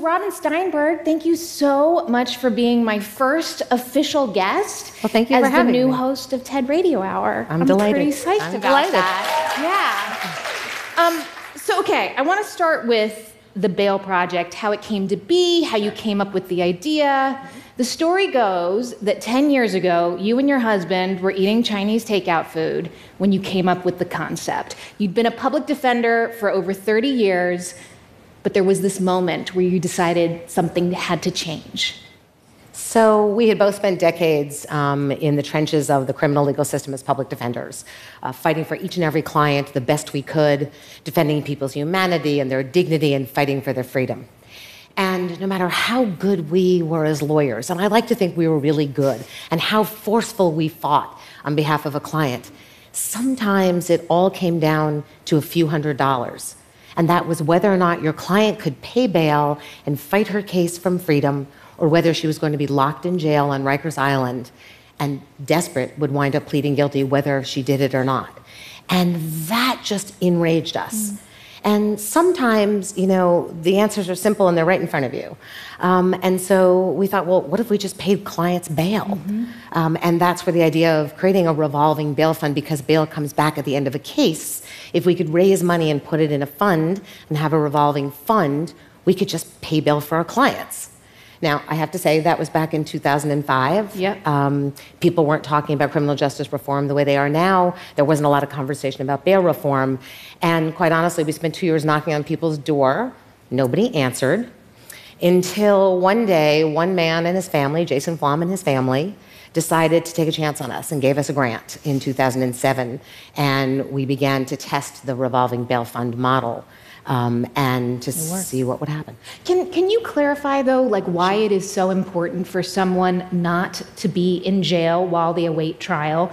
So, Robin Steinberg, thank you so much for being my first official guest. Well, thank you as for having the new me. host of TED Radio Hour. I'm delighted. pretty psyched I'm pretty psyched about delighted. that. Yeah. Um, so, okay, I want to start with the Bail Project, how it came to be, how you came up with the idea. The story goes that 10 years ago, you and your husband were eating Chinese takeout food when you came up with the concept. You'd been a public defender for over 30 years, but there was this moment where you decided something had to change. So we had both spent decades um, in the trenches of the criminal legal system as public defenders, uh, fighting for each and every client the best we could, defending people's humanity and their dignity, and fighting for their freedom. And no matter how good we were as lawyers, and I like to think we were really good, and how forceful we fought on behalf of a client, sometimes it all came down to a few hundred dollars. And that was whether or not your client could pay bail and fight her case from freedom, or whether she was going to be locked in jail on Rikers Island and desperate would wind up pleading guilty whether she did it or not. And that just enraged us. Mm. And sometimes, you know, the answers are simple and they're right in front of you. Um, and so we thought, well, what if we just paid clients bail? Um, and that's where the idea of creating a revolving bail fund, because bail comes back at the end of a case. If we could raise money and put it in a fund and have a revolving fund, we could just pay bail for our clients. Now, I have to say that was back in 2005. Yep. Um, people weren't talking about criminal justice reform the way they are now. There wasn't a lot of conversation about bail reform. And quite honestly, we spent two years knocking on people's door. Nobody answered until one day, one man and his family, Jason Flom and his family, decided to take a chance on us and gave us a grant in 2007. And we began to test the revolving bail fund model um, and to see what would happen. Can, can you clarify, though, like why it is so important for someone not to be in jail while they await trial?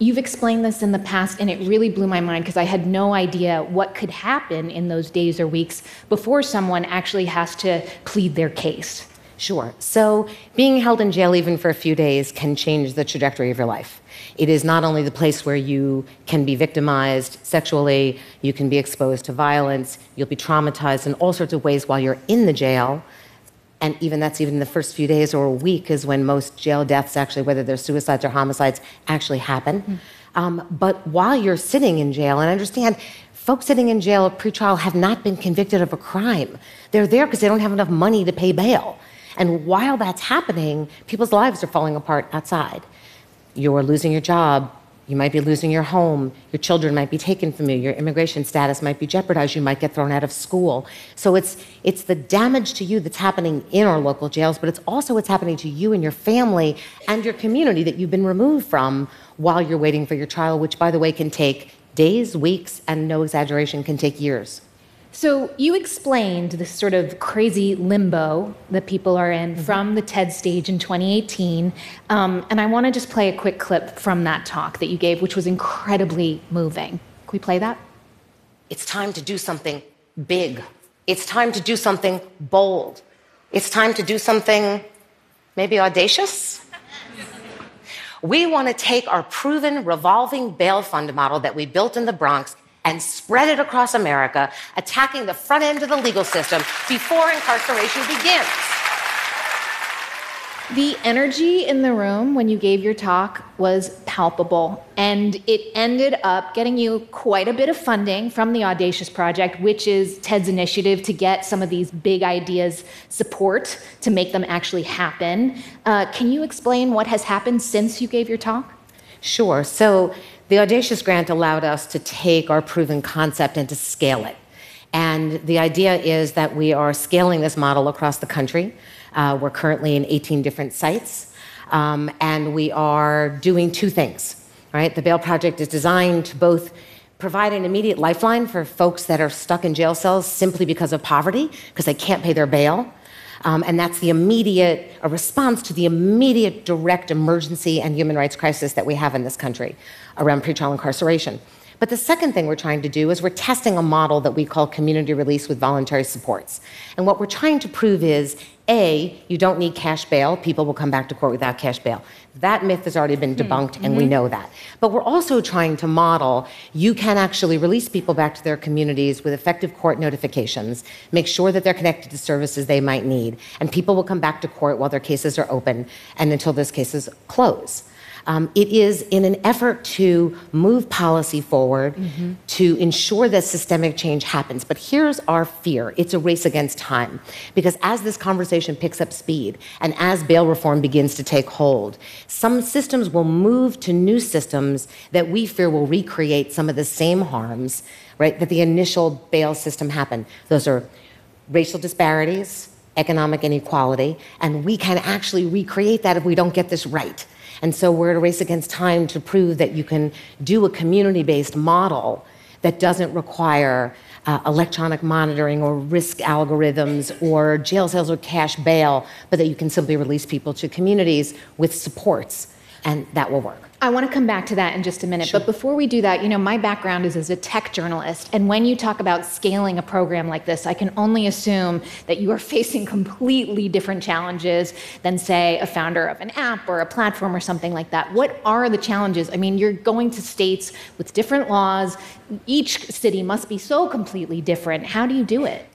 You've explained this in the past, and it really blew my mind because I had no idea what could happen in those days or weeks before someone actually has to plead their case. Sure. So, being held in jail even for a few days can change the trajectory of your life. It is not only the place where you can be victimized sexually, you can be exposed to violence, you'll be traumatized in all sorts of ways while you're in the jail. And even that's even the first few days or a week is when most jail deaths actually, whether they're suicides or homicides, actually happen. Um, but while you're sitting in jail, and understand, folks sitting in jail at pretrial have not been convicted of a crime. They're there because they don't have enough money to pay bail. And while that's happening, people's lives are falling apart outside. You're losing your job. You might be losing your home. Your children might be taken from you. Your immigration status might be jeopardized. You might get thrown out of school. So it's, it's the damage to you that's happening in our local jails, but it's also what's happening to you and your family and your community that you've been removed from while you're waiting for your trial, which, by the way, can take days, weeks, and no exaggeration, can take years. So, you explained this sort of crazy limbo that people are in from the TED stage in 2018. Um, and I want to just play a quick clip from that talk that you gave, which was incredibly moving. Can we play that? It's time to do something big. It's time to do something bold. It's time to do something maybe audacious. We want to take our proven revolving bail fund model that we built in the Bronx and spread it across America, attacking the front end of the legal system before incarceration begins. The energy in the room when you gave your talk was palpable, and it ended up getting you quite a bit of funding from the Audacious Project, which is TED's initiative to get some of these big ideas support to make them actually happen. Uh, can you explain what has happened since you gave your talk? Sure. So the Audacious Grant allowed us to take our proven concept and to scale it. And the idea is that we are scaling this model across the country. Uh, we're currently in 18 different sites, um, and we are doing two things. Right? The Bail Project is designed to both provide an immediate lifeline for folks that are stuck in jail cells simply because of poverty, because they can't pay their bail. Um, and that's the immediate a response to the immediate direct emergency and human rights crisis that we have in this country around pretrial incarceration. But the second thing we're trying to do is we're testing a model that we call community release with voluntary supports. And what we're trying to prove is A, you don't need cash bail, people will come back to court without cash bail. That myth has already been debunked, mm-hmm. and we mm-hmm. know that. But we're also trying to model you can actually release people back to their communities with effective court notifications, make sure that they're connected to services they might need, and people will come back to court while their cases are open and until those cases close. Um, it is in an effort to move policy forward mm-hmm. to ensure that systemic change happens. But here's our fear it's a race against time. Because as this conversation picks up speed and as bail reform begins to take hold, some systems will move to new systems that we fear will recreate some of the same harms, right, that the initial bail system happened. Those are racial disparities, economic inequality, and we can actually recreate that if we don't get this right. And so we're at a race against time to prove that you can do a community based model that doesn't require uh, electronic monitoring or risk algorithms or jail cells or cash bail, but that you can simply release people to communities with supports, and that will work. I want to come back to that in just a minute. Sure. But before we do that, you know, my background is as a tech journalist. And when you talk about scaling a program like this, I can only assume that you are facing completely different challenges than, say, a founder of an app or a platform or something like that. What are the challenges? I mean, you're going to states with different laws. Each city must be so completely different. How do you do it?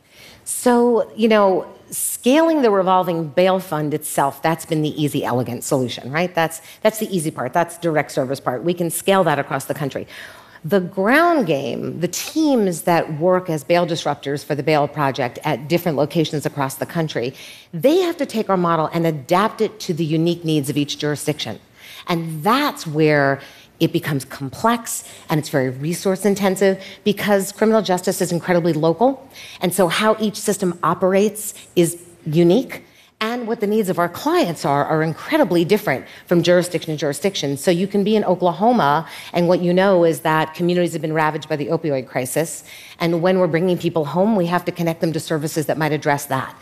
So, you know, scaling the revolving bail fund itself, that's been the easy, elegant solution, right? That's, that's the easy part. That's direct service part. We can scale that across the country. The ground game, the teams that work as bail disruptors for the bail project at different locations across the country, they have to take our model and adapt it to the unique needs of each jurisdiction. And that's where it becomes complex and it's very resource intensive because criminal justice is incredibly local. And so, how each system operates is unique. And what the needs of our clients are are incredibly different from jurisdiction to jurisdiction. So you can be in Oklahoma, and what you know is that communities have been ravaged by the opioid crisis. And when we're bringing people home, we have to connect them to services that might address that.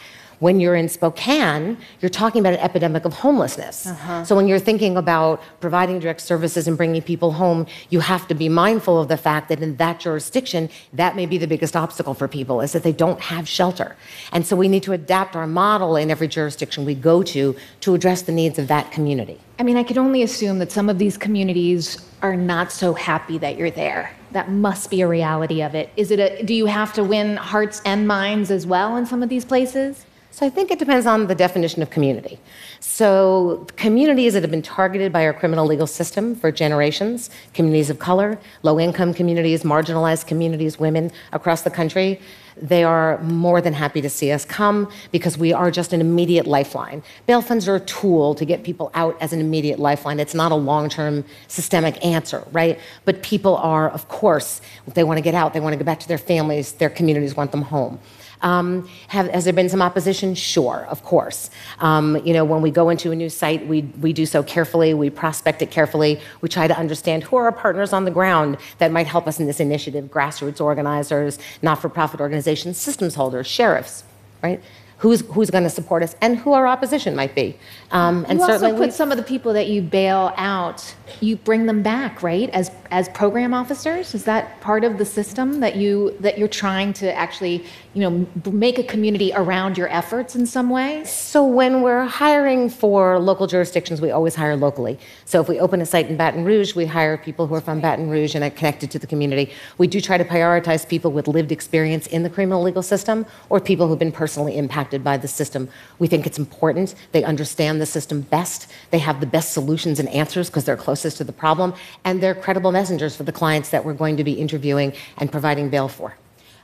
When you're in Spokane, you're talking about an epidemic of homelessness. Uh-huh. So when you're thinking about providing direct services and bringing people home, you have to be mindful of the fact that in that jurisdiction, that may be the biggest obstacle for people is that they don't have shelter. And so we need to adapt our model in every jurisdiction we go to to address the needs of that community. I mean, I can only assume that some of these communities are not so happy that you're there. That must be a reality of it. Is it a do you have to win hearts and minds as well in some of these places? So I think it depends on the definition of community. So communities that have been targeted by our criminal legal system for generations, communities of color, low-income communities, marginalized communities, women across the country, they are more than happy to see us come because we are just an immediate lifeline. Bail funds are a tool to get people out as an immediate lifeline. It's not a long term systemic answer, right? But people are, of course, they want to get out, they want to go back to their families, their communities want them home. Um, have, has there been some opposition? Sure, of course. Um, you know, when we go into a new site, we, we do so carefully, we prospect it carefully, we try to understand who are our partners on the ground that might help us in this initiative grassroots organizers, not for profit organizations, systems holders, sheriffs, right? who's, who's going to support us and who our opposition might be. Um, and you certainly also put some of the people that you bail out, you bring them back, right? As as program officers, is that part of the system that you that you're trying to actually, you know, make a community around your efforts in some way? So when we're hiring for local jurisdictions, we always hire locally. So if we open a site in Baton Rouge, we hire people who are from Baton Rouge and are connected to the community. We do try to prioritize people with lived experience in the criminal legal system or people who've been personally impacted impacted by the system. We think it's important. They understand the system best. They have the best solutions and answers because they're closest to the problem. And they're credible messengers for the clients that we're going to be interviewing and providing bail for.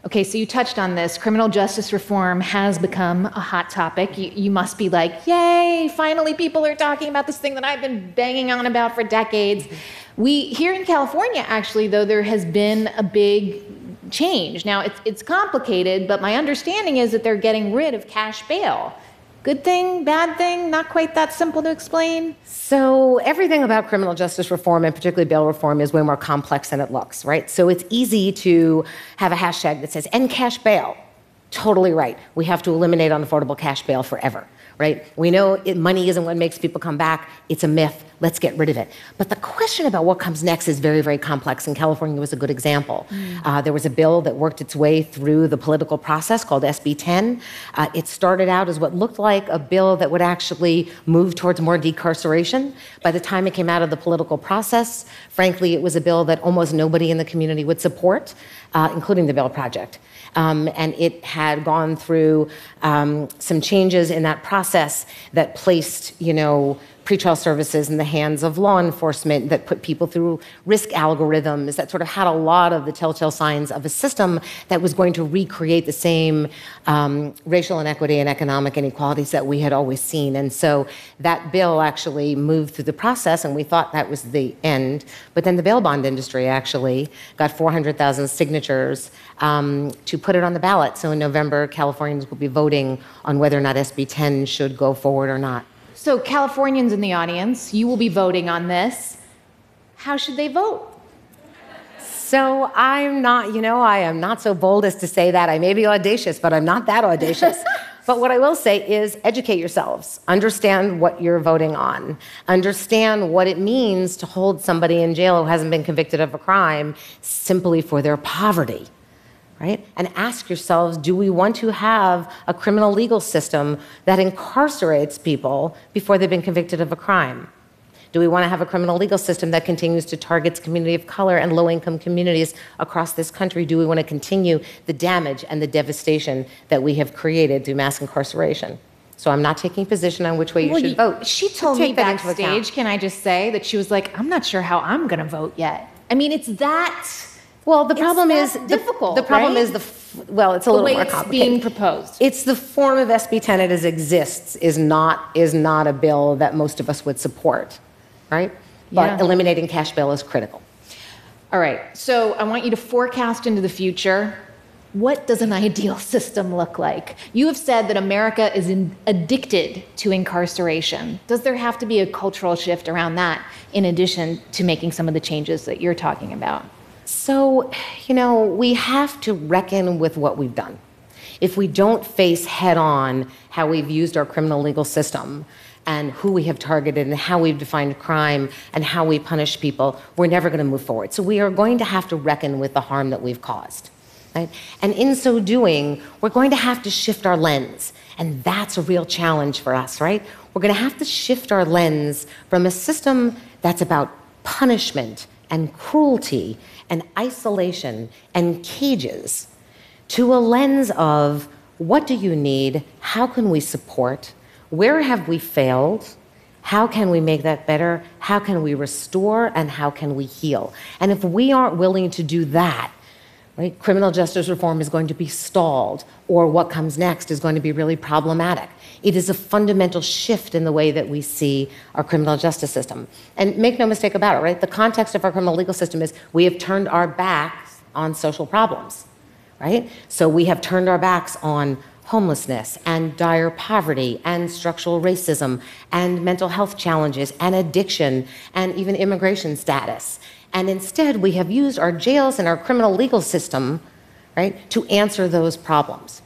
Okay, so you touched on this. Criminal justice reform has become a hot topic. You, you, must be like, yay, finally people are talking about this thing that I've been banging on about for decades. We, here in California, actually, though, there has been a big change. Now, it's, it's complicated, but my understanding is that they're getting rid of cash bail. Good thing, bad thing, not quite that simple to explain? So, everything about criminal justice reform, and particularly bail reform, is way more complex than it looks, right? So, it's easy to have a hashtag that says end cash bail. Totally right. We have to eliminate unaffordable cash bail forever, right? We know it, money isn't what makes people come back, it's a myth let's get rid of it. But the question about what comes next is very, very complex, and California was a good example. Mm. Uh, there was a bill that worked its way through the political process called SB 10. Uh, it started out as what looked like a bill that would actually move towards more decarceration. By the time it came out of the political process, frankly, it was a bill that almost nobody in the community would support, uh, including the Bail Project. Um, and it had gone through um, some changes in that process that placed, you know, pretrial services in the hands of law enforcement that put people through risk algorithms that sort of had a lot of the telltale signs of a system that was going to recreate the same um, racial inequity and economic inequalities that we had always seen. And so that bill actually moved through the process, and we thought that was the end. But then the bail bond industry actually got 400,000 signatures um, to put it on the ballot. So in November, Californians will be voting on whether or not SB 10 should go forward or not. So, Californians in the audience, you will be voting on this. How should they vote? So, I'm not, you know, I am not so bold as to say that. I may be audacious, but I'm not that audacious. But what I will say is educate yourselves. Understand what you're voting on. Understand what it means to hold somebody in jail who hasn't been convicted of a crime simply for their poverty right? And ask yourselves do we want to have a criminal legal system that incarcerates people before they've been convicted of a crime? Do we want to have a criminal legal system that continues to target community of color and low income communities across this country? Do we want to continue the damage and the devastation that we have created through mass incarceration? So I'm not taking position on which way you well, should vote. She told me backstage, can I just say, that she was like, I'm not sure how I'm going to vote yet. I mean, it's that well, the problem is difficult. The, the problem right? is the well, it's a the little more complicated. It's being proposed. It's the form of SB 10 as exists is not is not a bill that most of us would support, right? But yeah. eliminating cash bail is critical. All right. So I want you to forecast into the future. What does an ideal system look like? You have said that America is in, addicted to incarceration. Does there have to be a cultural shift around that in addition to making some of the changes that you're talking about? So, you know, we have to reckon with what we've done. If we don't face head on how we've used our criminal legal system and who we have targeted and how we've defined crime and how we punish people, we're never going to move forward. So we are going to have to reckon with the harm that we've caused. Right? And in so doing, we're going to have to shift our lens. And that's a real challenge for us, right? We're going to have to shift our lens from a system that's about punishment and cruelty and isolation and cages to a lens of what do you need? How can we support? Where have we failed? How can we make that better? How can we restore? And how can we heal? And if we aren't willing to do that, right, criminal justice reform is going to be stalled, or what comes next is going to be really problematic. It is a fundamental shift in the way that we see our criminal justice system. And make no mistake about it, right? The context of our criminal legal system is we have turned our backs on social problems, right? So we have turned our backs on homelessness and dire poverty and structural racism and mental health challenges and addiction and even immigration status. And instead, we have used our jails and our criminal legal system, right, to answer those problems.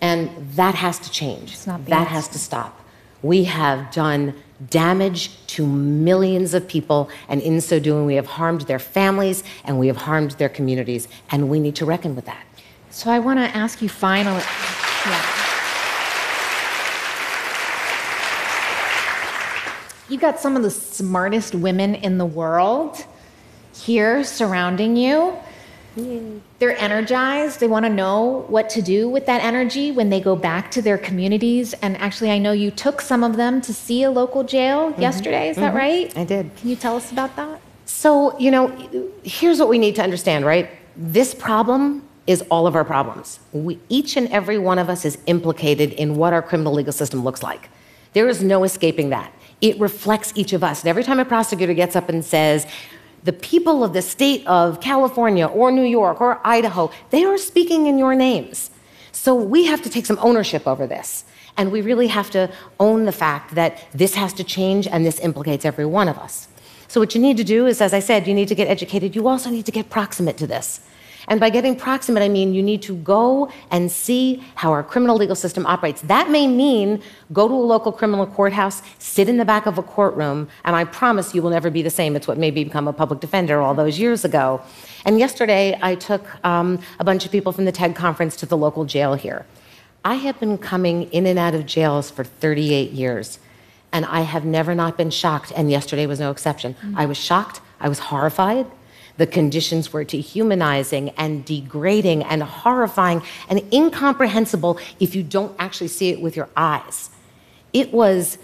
And that has to change. that has to stop. We have done damage to millions of people, and in so doing, we have harmed their families and we have harmed their communities, and we need to reckon with that. So I want to ask you finally. Yeah. You've got some of the smartest women in the world here surrounding you. They're energized. They want to know what to do with that energy when they go back to their communities. And actually, I know you took some of them to see a local jail mm-hmm. yesterday. Is mm-hmm. that right? I did. Can you tell us about that? So, you know, here's what we need to understand, right? This problem is all of our problems. We, each and every one of us is implicated in what our criminal legal system looks like. There is no escaping that. It reflects each of us. And every time a prosecutor gets up and says, the people of the state of California or New York or Idaho, they are speaking in your names. So we have to take some ownership over this. And we really have to own the fact that this has to change and this implicates every one of us. So, what you need to do is, as I said, you need to get educated. You also need to get proximate to this. And by getting proximate, I mean you need to go and see how our criminal legal system operates. That may mean go to a local criminal courthouse, sit in the back of a courtroom, and I promise you will never be the same. It's what made me become a public defender all those years ago. And yesterday, I took um, a bunch of people from the TED conference to the local jail here. I have been coming in and out of jails for 38 years, and I have never not been shocked, and yesterday was no exception. I was shocked, I was horrified. The conditions were dehumanizing and degrading and horrifying and incomprehensible if you don't actually see it with your eyes. It was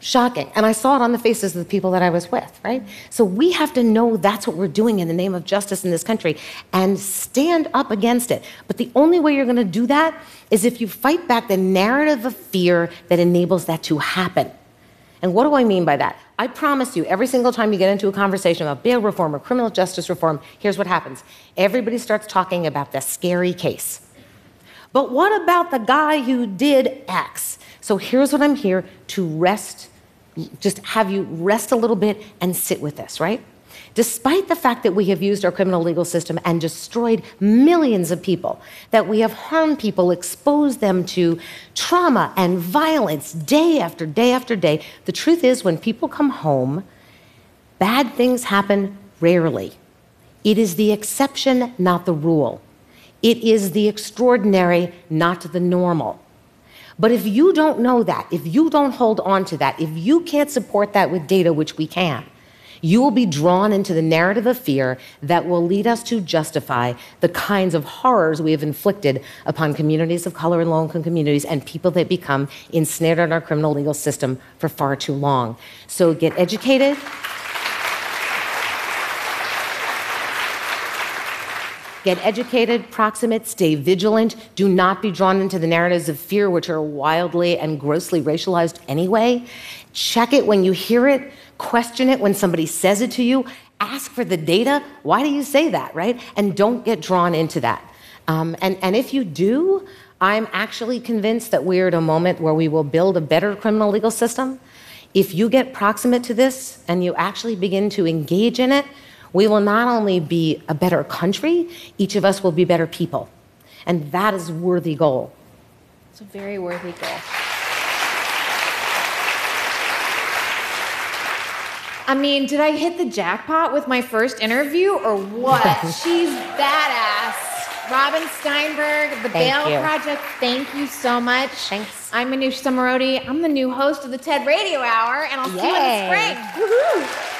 shocking. And I saw it on the faces of the people that I was with, right? So we have to know that's what we're doing in the name of justice in this country and stand up against it. But the only way you're going to do that is if you fight back the narrative of fear that enables that to happen. And what do I mean by that? I promise you, every single time you get into a conversation about bail reform or criminal justice reform, here's what happens everybody starts talking about the scary case. But what about the guy who did X? So here's what I'm here to rest, just have you rest a little bit and sit with this, right? Despite the fact that we have used our criminal legal system and destroyed millions of people, that we have harmed people, exposed them to trauma and violence day after day after day, the truth is, when people come home, bad things happen rarely. It is the exception, not the rule. It is the extraordinary, not the normal. But if you don't know that, if you don't hold on to that, if you can't support that with data, which we can, you will be drawn into the narrative of fear that will lead us to justify the kinds of horrors we have inflicted upon communities of color and low income communities and people that become ensnared in our criminal legal system for far too long. So get educated. Get educated, proximate, stay vigilant. Do not be drawn into the narratives of fear, which are wildly and grossly racialized anyway. Check it when you hear it, question it when somebody says it to you. Ask for the data. Why do you say that, right? And don't get drawn into that. Um, and, and if you do, I'm actually convinced that we're at a moment where we will build a better criminal legal system. If you get proximate to this and you actually begin to engage in it, we will not only be a better country, each of us will be better people. And that is a worthy goal. It's a very worthy goal. I mean, did I hit the jackpot with my first interview or what? She's badass. Robin Steinberg, the Thank Bail you. Project, thank you so much. Thanks. I'm Manoush Zomorodi. I'm the new host of the TED Radio Hour, and I'll see you in the Yay. spring. Woohoo!